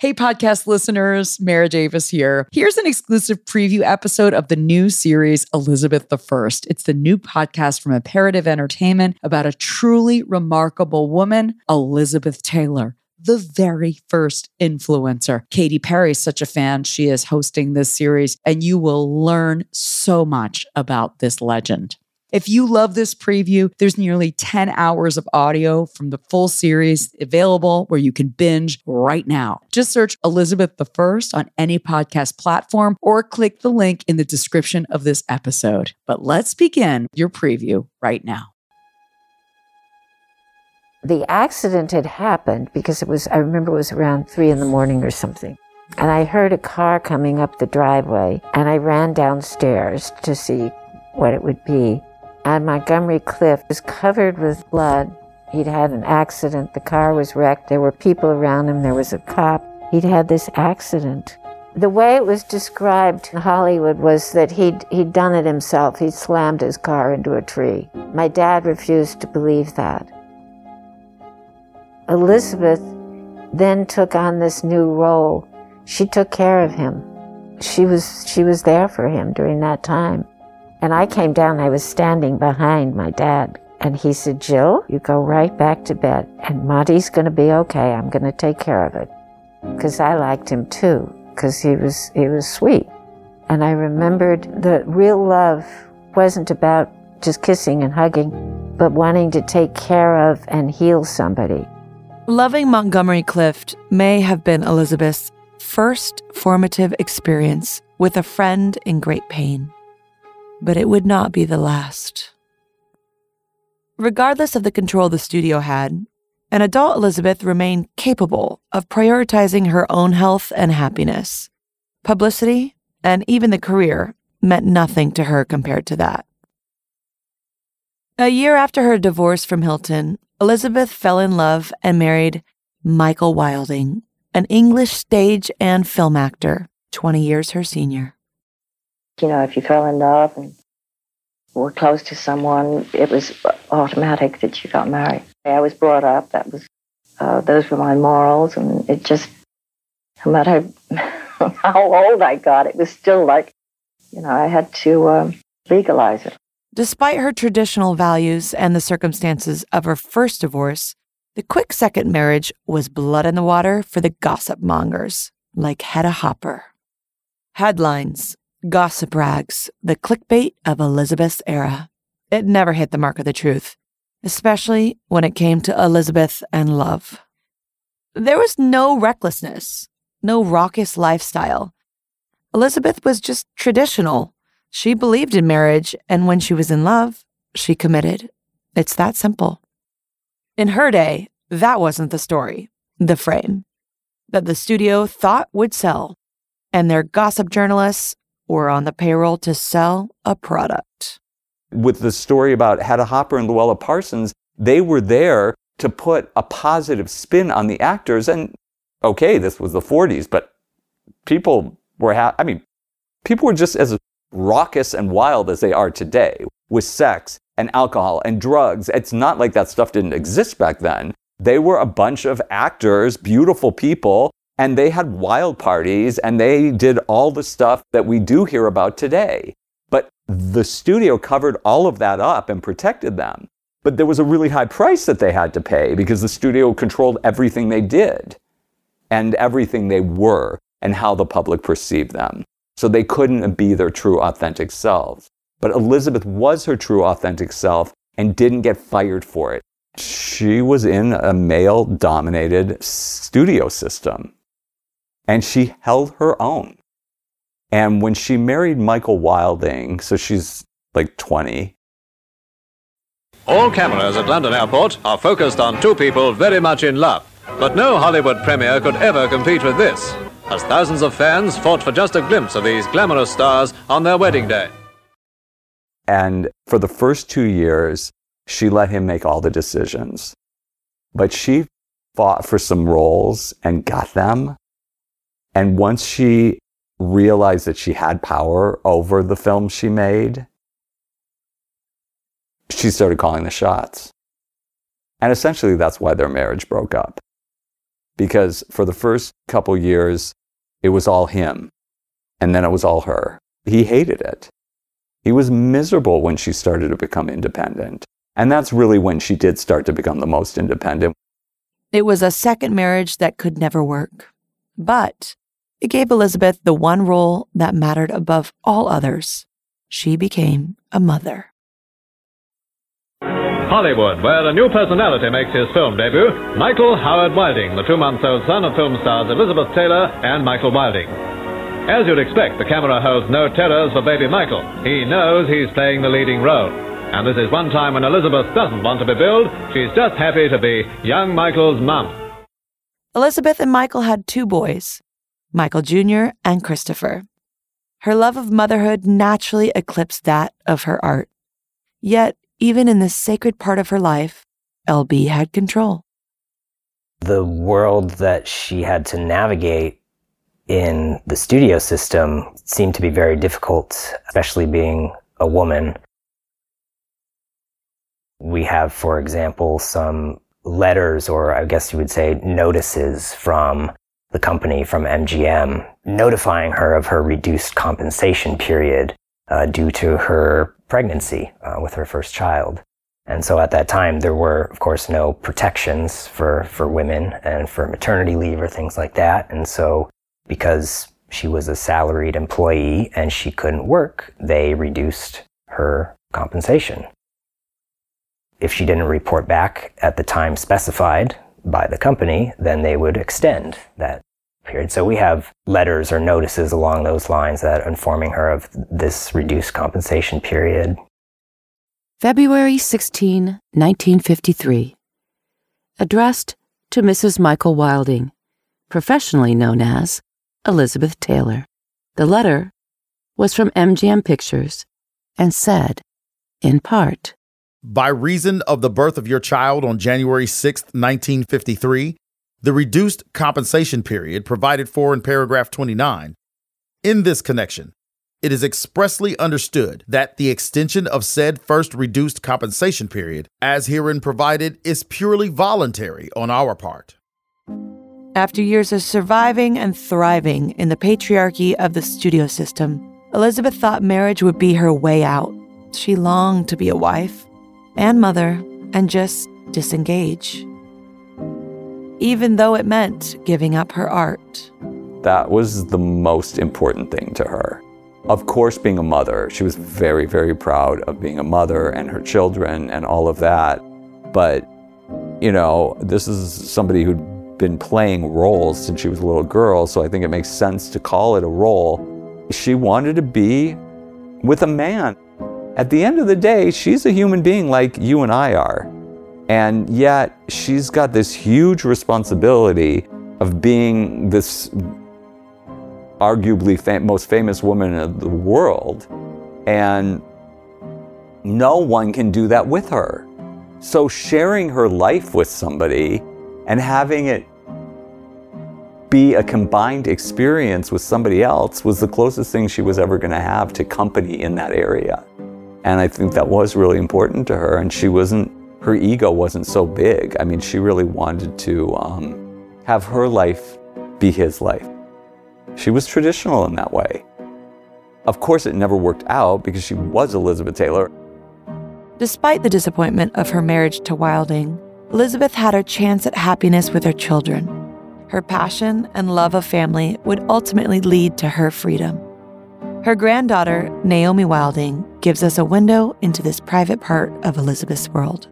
Hey, podcast listeners, Mara Davis here. Here's an exclusive preview episode of the new series, Elizabeth I. It's the new podcast from Imperative Entertainment about a truly remarkable woman, Elizabeth Taylor the very first influencer. Katy Perry is such a fan. She is hosting this series, and you will learn so much about this legend. If you love this preview, there's nearly 10 hours of audio from the full series available where you can binge right now. Just search Elizabeth I on any podcast platform or click the link in the description of this episode. But let's begin your preview right now. The accident had happened because it was, I remember it was around three in the morning or something. And I heard a car coming up the driveway, and I ran downstairs to see what it would be and Montgomery Clift was covered with blood. He'd had an accident. The car was wrecked. There were people around him. There was a cop. He'd had this accident. The way it was described in Hollywood was that he'd, he'd done it himself. He'd slammed his car into a tree. My dad refused to believe that. Elizabeth then took on this new role. She took care of him. She was, she was there for him during that time. And I came down, I was standing behind my dad. And he said, Jill, you go right back to bed. And Monty's going to be okay. I'm going to take care of it. Because I liked him too, because he was, he was sweet. And I remembered that real love wasn't about just kissing and hugging, but wanting to take care of and heal somebody. Loving Montgomery Clift may have been Elizabeth's first formative experience with a friend in great pain but it would not be the last. Regardless of the control the studio had, an adult Elizabeth remained capable of prioritizing her own health and happiness. Publicity, and even the career, meant nothing to her compared to that. A year after her divorce from Hilton, Elizabeth fell in love and married Michael Wilding, an English stage and film actor, 20 years her senior you know, if you fell in love and were close to someone, it was automatic that you got married. I was brought up, that was, uh, those were my morals, and it just, no matter how old I got, it was still like, you know, I had to um, legalize it. Despite her traditional values and the circumstances of her first divorce, the quick second marriage was blood in the water for the gossip mongers, like Hedda Hopper. Headlines Gossip rags, the clickbait of Elizabeth's era. It never hit the mark of the truth, especially when it came to Elizabeth and love. There was no recklessness, no raucous lifestyle. Elizabeth was just traditional. She believed in marriage, and when she was in love, she committed. It's that simple. In her day, that wasn't the story, the frame that the studio thought would sell, and their gossip journalists or on the payroll to sell a product. With the story about Hedda Hopper and Louella Parsons, they were there to put a positive spin on the actors. And okay, this was the 40s, but people were, ha- I mean, people were just as raucous and wild as they are today with sex and alcohol and drugs. It's not like that stuff didn't exist back then. They were a bunch of actors, beautiful people and they had wild parties and they did all the stuff that we do hear about today. But the studio covered all of that up and protected them. But there was a really high price that they had to pay because the studio controlled everything they did and everything they were and how the public perceived them. So they couldn't be their true authentic selves. But Elizabeth was her true authentic self and didn't get fired for it. She was in a male dominated studio system and she held her own. And when she married Michael Wilding, so she's like 20. All cameras at London Airport are focused on two people very much in love. But no Hollywood premiere could ever compete with this, as thousands of fans fought for just a glimpse of these glamorous stars on their wedding day. And for the first two years, she let him make all the decisions. But she fought for some roles and got them. And once she realized that she had power over the film she made, she started calling the shots. And essentially, that's why their marriage broke up. because for the first couple years, it was all him. And then it was all her. He hated it. He was miserable when she started to become independent. And that's really when she did start to become the most independent. It was a second marriage that could never work. But it gave Elizabeth the one role that mattered above all others. She became a mother. Hollywood, where a new personality makes his film debut, Michael Howard Wilding, the two month old son of film stars Elizabeth Taylor and Michael Wilding. As you'd expect, the camera holds no terrors for baby Michael. He knows he's playing the leading role. And this is one time when Elizabeth doesn't want to be billed, she's just happy to be young Michael's mum. Elizabeth and Michael had two boys, Michael Jr. and Christopher. Her love of motherhood naturally eclipsed that of her art. Yet, even in this sacred part of her life, LB had control. The world that she had to navigate in the studio system seemed to be very difficult, especially being a woman. We have, for example, some letters, or I guess you would say notices from the company, from MGM, notifying her of her reduced compensation period uh, due to her pregnancy uh, with her first child. And so at that time, there were, of course, no protections for, for women and for maternity leave or things like that. And so because she was a salaried employee and she couldn't work, they reduced her compensation. If she didn't report back at the time specified by the company, then they would extend that period. So we have letters or notices along those lines that informing her of this reduced compensation period. February 16, 1953. Addressed to Mrs. Michael Wilding, professionally known as Elizabeth Taylor. The letter was from MGM Pictures and said, in part, By reason of the birth of your child on January 6, 1953, the reduced compensation period provided for in paragraph 29. In this connection, it is expressly understood that the extension of said first reduced compensation period, as herein provided, is purely voluntary on our part. After years of surviving and thriving in the patriarchy of the studio system, Elizabeth thought marriage would be her way out. She longed to be a wife and mother and just disengage even though it meant giving up her art. That was the most important thing to her. Of course, being a mother, she was very, very proud of being a mother and her children and all of that. But, you know, this is somebody who'd been playing roles since she was a little girl, so I think it makes sense to call it a role. She wanted to be with a man. At the end of the day, she's a human being like you and I are. And yet, she's got this huge responsibility of being this arguably fam- most famous woman in the world. And no one can do that with her. So, sharing her life with somebody and having it be a combined experience with somebody else was the closest thing she was ever going to have to company in that area. And I think that was really important to her. And she wasn't her ego wasn't so big. I mean, she really wanted to um, have her life be his life. She was traditional in that way. Of course, it never worked out because she was Elizabeth Taylor. Despite the disappointment of her marriage to Wilding, Elizabeth had her chance at happiness with her children. Her passion and love of family would ultimately lead to her freedom. Her granddaughter, Naomi Wilding, gives us a window into this private part of Elizabeth's world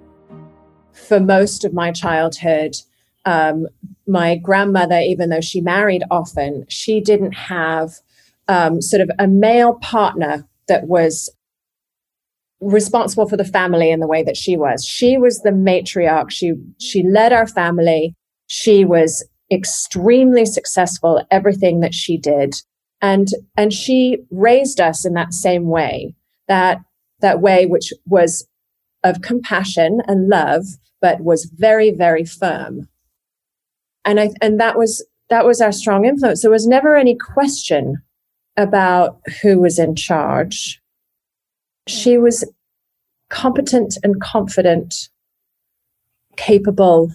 for most of my childhood, um, my grandmother, even though she married often, she didn't have um, sort of a male partner that was responsible for the family in the way that she was. She was the matriarch. She she led our family. She was extremely successful everything that she did, and and she raised us in that same way. That that way, which was of compassion and love, but was very, very firm. And I and that was that was our strong influence. There was never any question about who was in charge. She was competent and confident, capable,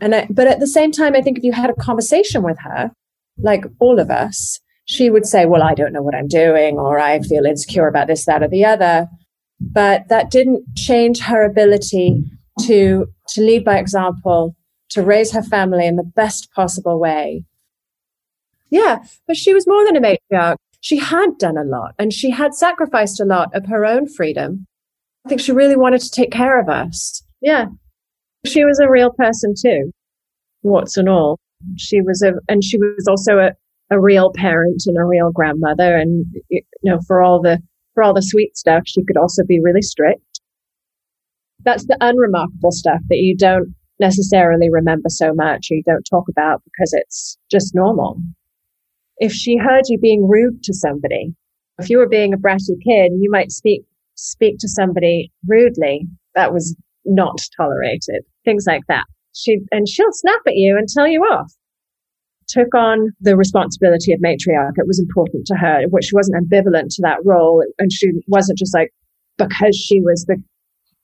And I, but at the same time, I think if you had a conversation with her, like all of us, she would say, "Well, I don't know what I'm doing, or I feel insecure about this, that, or the other." But that didn't change her ability to to lead by example, to raise her family in the best possible way. Yeah, but she was more than a matriarch. She had done a lot, and she had sacrificed a lot of her own freedom. I think she really wanted to take care of us. Yeah, she was a real person too, warts and all. She was a, and she was also a, a real parent and a real grandmother. And, you know, for all the, for all the sweet stuff, she could also be really strict. That's the unremarkable stuff that you don't necessarily remember so much or you don't talk about because it's just normal. If she heard you being rude to somebody, if you were being a bratty kid, you might speak speak to somebody rudely. That was not tolerated. Things like that. She and she'll snap at you and tell you off. Took on the responsibility of matriarch. It was important to her, she wasn't ambivalent to that role, and she wasn't just like because she was the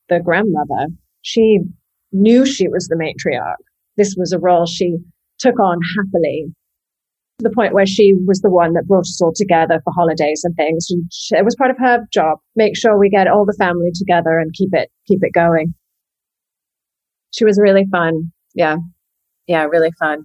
the grandmother. She knew she was the matriarch. This was a role she took on happily to the point where she was the one that brought us all together for holidays and things. And she, it was part of her job. Make sure we get all the family together and keep it, keep it going she was really fun. Yeah. Yeah, really fun.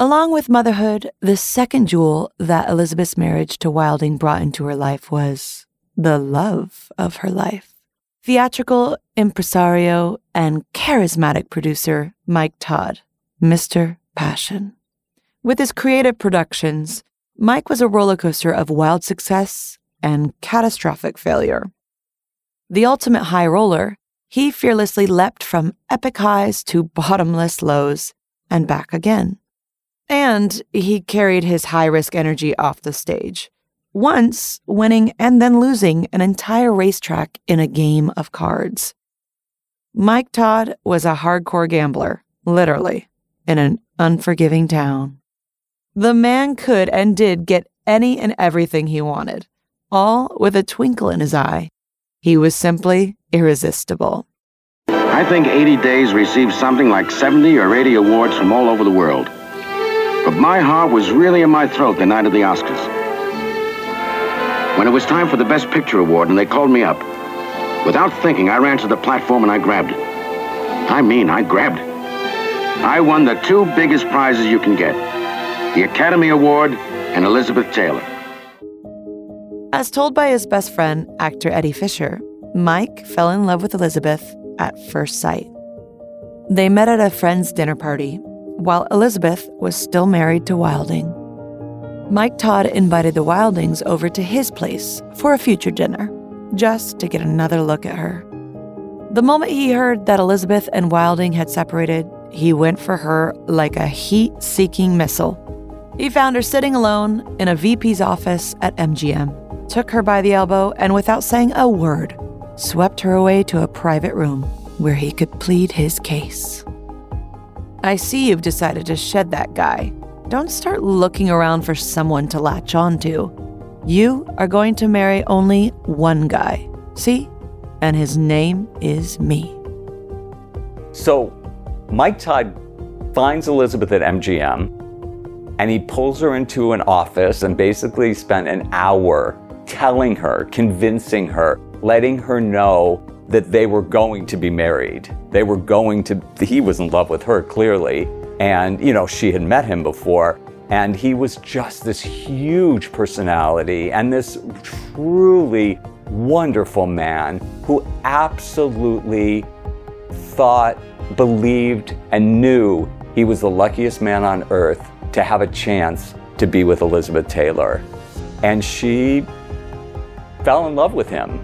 Along with motherhood, the second jewel that Elizabeth's marriage to Wilding brought into her life was the love of her life. Theatrical impresario and charismatic producer Mike Todd, Mr. Passion. With his creative productions, Mike was a roller coaster of wild success and catastrophic failure. The ultimate high roller, he fearlessly leapt from epic highs to bottomless lows and back again. And he carried his high risk energy off the stage, once winning and then losing an entire racetrack in a game of cards. Mike Todd was a hardcore gambler, literally, in an unforgiving town. The man could and did get any and everything he wanted, all with a twinkle in his eye. He was simply irresistible. I think 80 Days received something like 70 or 80 awards from all over the world. But my heart was really in my throat the night of the Oscars. When it was time for the Best Picture Award and they called me up, without thinking, I ran to the platform and I grabbed it. I mean, I grabbed it. I won the two biggest prizes you can get the Academy Award and Elizabeth Taylor. As told by his best friend, actor Eddie Fisher, Mike fell in love with Elizabeth at first sight. They met at a friend's dinner party while Elizabeth was still married to Wilding. Mike Todd invited the Wildings over to his place for a future dinner, just to get another look at her. The moment he heard that Elizabeth and Wilding had separated, he went for her like a heat seeking missile. He found her sitting alone in a VP's office at MGM, took her by the elbow, and without saying a word, swept her away to a private room where he could plead his case. I see you've decided to shed that guy. Don't start looking around for someone to latch onto. You are going to marry only one guy. See? And his name is me. So Mike Todd finds Elizabeth at MGM and he pulls her into an office and basically spent an hour telling her, convincing her, letting her know that they were going to be married. They were going to, he was in love with her clearly. And, you know, she had met him before. And he was just this huge personality and this truly wonderful man who absolutely thought, believed, and knew he was the luckiest man on earth to have a chance to be with Elizabeth Taylor. And she fell in love with him.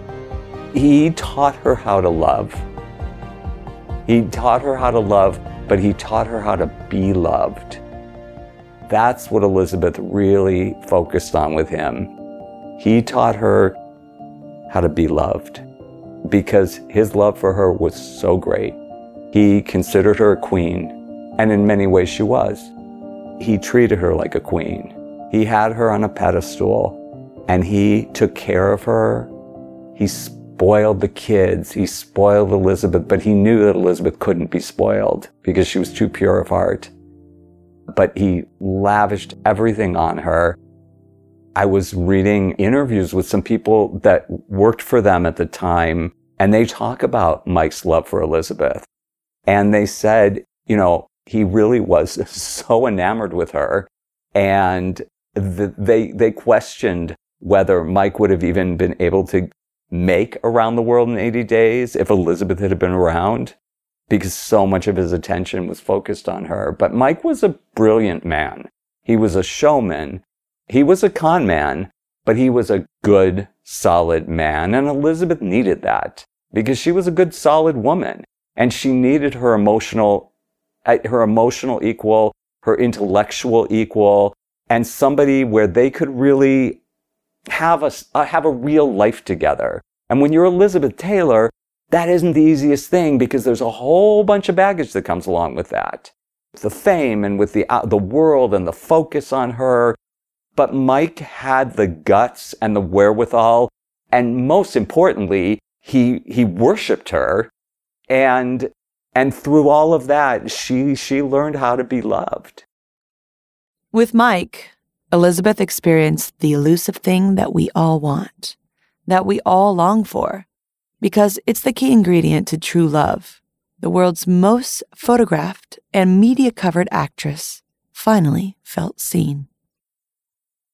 He taught her how to love. He taught her how to love, but he taught her how to be loved. That's what Elizabeth really focused on with him. He taught her how to be loved because his love for her was so great. He considered her a queen, and in many ways she was. He treated her like a queen. He had her on a pedestal, and he took care of her. He spoiled the kids. He spoiled Elizabeth, but he knew that Elizabeth couldn't be spoiled because she was too pure of heart. But he lavished everything on her. I was reading interviews with some people that worked for them at the time, and they talk about Mike's love for Elizabeth. And they said, you know, he really was so enamored with her. And the, they, they questioned whether Mike would have even been able to make around the world in 80 days if Elizabeth had been around because so much of his attention was focused on her. But Mike was a brilliant man. He was a showman. He was a con man, but he was a good, solid man. And Elizabeth needed that because she was a good, solid woman and she needed her emotional, uh, her emotional equal, her intellectual equal, and somebody where they could really have a, uh, have a real life together. And when you're Elizabeth Taylor, that isn't the easiest thing because there's a whole bunch of baggage that comes along with that. The fame and with the, uh, the world and the focus on her. But Mike had the guts and the wherewithal. And most importantly, he, he worshiped her. And, and through all of that, she, she learned how to be loved. With Mike, Elizabeth experienced the elusive thing that we all want, that we all long for, because it's the key ingredient to true love. The world's most photographed and media covered actress finally felt seen.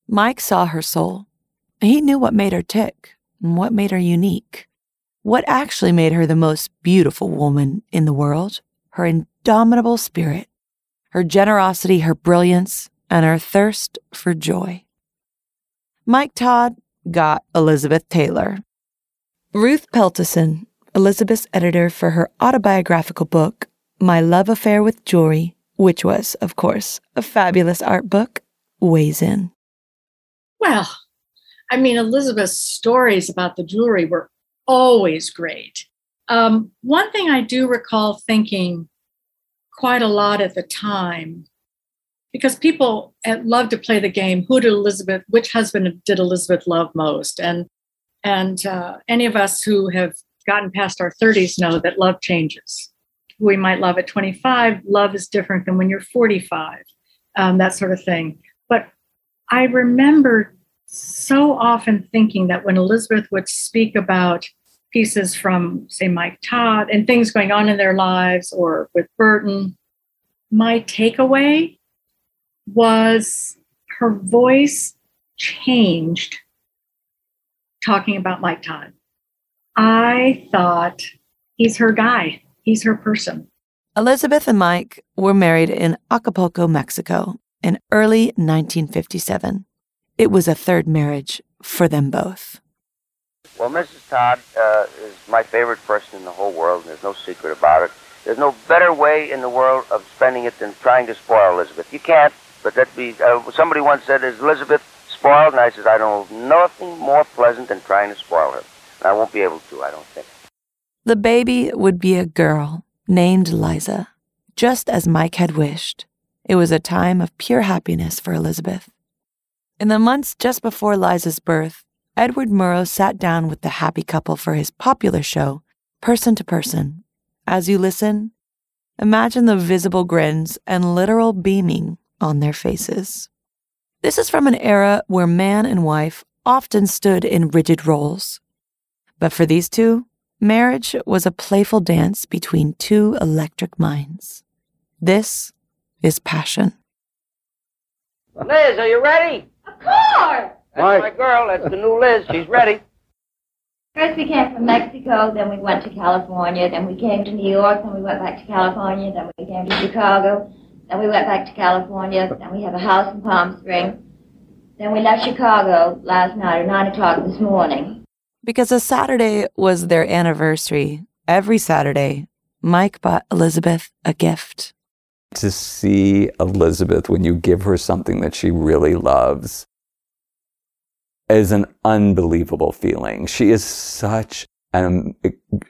Mike saw her soul. He knew what made her tick and what made her unique. What actually made her the most beautiful woman in the world? Her indomitable spirit, her generosity, her brilliance, and her thirst for joy. Mike Todd got Elizabeth Taylor. Ruth Peltason, Elizabeth's editor for her autobiographical book, My Love Affair with Jewelry, which was, of course, a fabulous art book, weighs in. Well, I mean, Elizabeth's stories about the jewelry were always great. Um, one thing I do recall thinking quite a lot at the time because people love to play the game who did elizabeth which husband did elizabeth love most? And and uh, any of us who have gotten past our 30s know that love changes. We might love at 25 love is different than when you're 45 um, that sort of thing. But i remember so often thinking that when elizabeth would speak about pieces from say mike todd and things going on in their lives or with burton my takeaway was her voice changed talking about Mike Todd. I thought he's her guy, he's her person. Elizabeth and Mike were married in Acapulco, Mexico in early 1957. It was a third marriage for them both. Well, Mrs. Todd uh, is my favorite person in the whole world, and there's no secret about it. There's no better way in the world of spending it than trying to spoil Elizabeth. You can't but that be uh, somebody once said, "Is Elizabeth spoiled?" And I said, "I don't know nothing more pleasant than trying to spoil her, and I won't be able to. I don't think." The baby would be a girl named Liza, just as Mike had wished. It was a time of pure happiness for Elizabeth. In the months just before Liza's birth, Edward Murrow sat down with the happy couple for his popular show, Person to Person. As you listen, imagine the visible grins and literal beaming on their faces. This is from an era where man and wife often stood in rigid roles. But for these two, marriage was a playful dance between two electric minds. This is passion. Liz, are you ready? Of course! That's my girl. That's the new Liz. She's ready. First we came from Mexico, then we went to California, then we came to New York, then we went back to California, then we came to Chicago, then we went back to California. Then we have a house in Palm Springs. Then we left Chicago last night at 9 o'clock this morning. Because a Saturday was their anniversary, every Saturday, Mike bought Elizabeth a gift. To see Elizabeth when you give her something that she really loves is an unbelievable feeling. She is such an,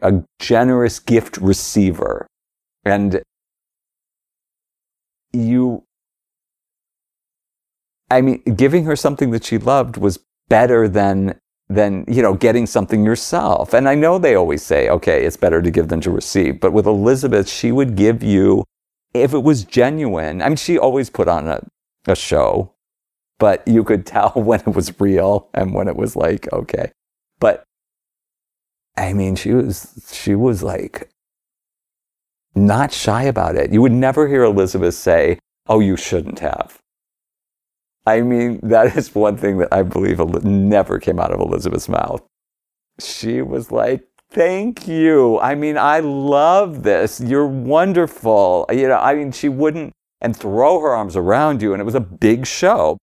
a generous gift receiver. And you, I mean, giving her something that she loved was better than than you know getting something yourself. And i know they always say okay it's better to give than to receive. But with elizabeth she would give you if it was genuine i mean she always put on a, a show but you could tell when it was real and when it was like okay. But i mean she was she was like not shy about it you would never hear elizabeth say oh you shouldn't have I mean, that is one thing that I believe never came out of Elizabeth's mouth. She was like, Thank you. I mean, I love this. You're wonderful. You know, I mean, she wouldn't and throw her arms around you, and it was a big show.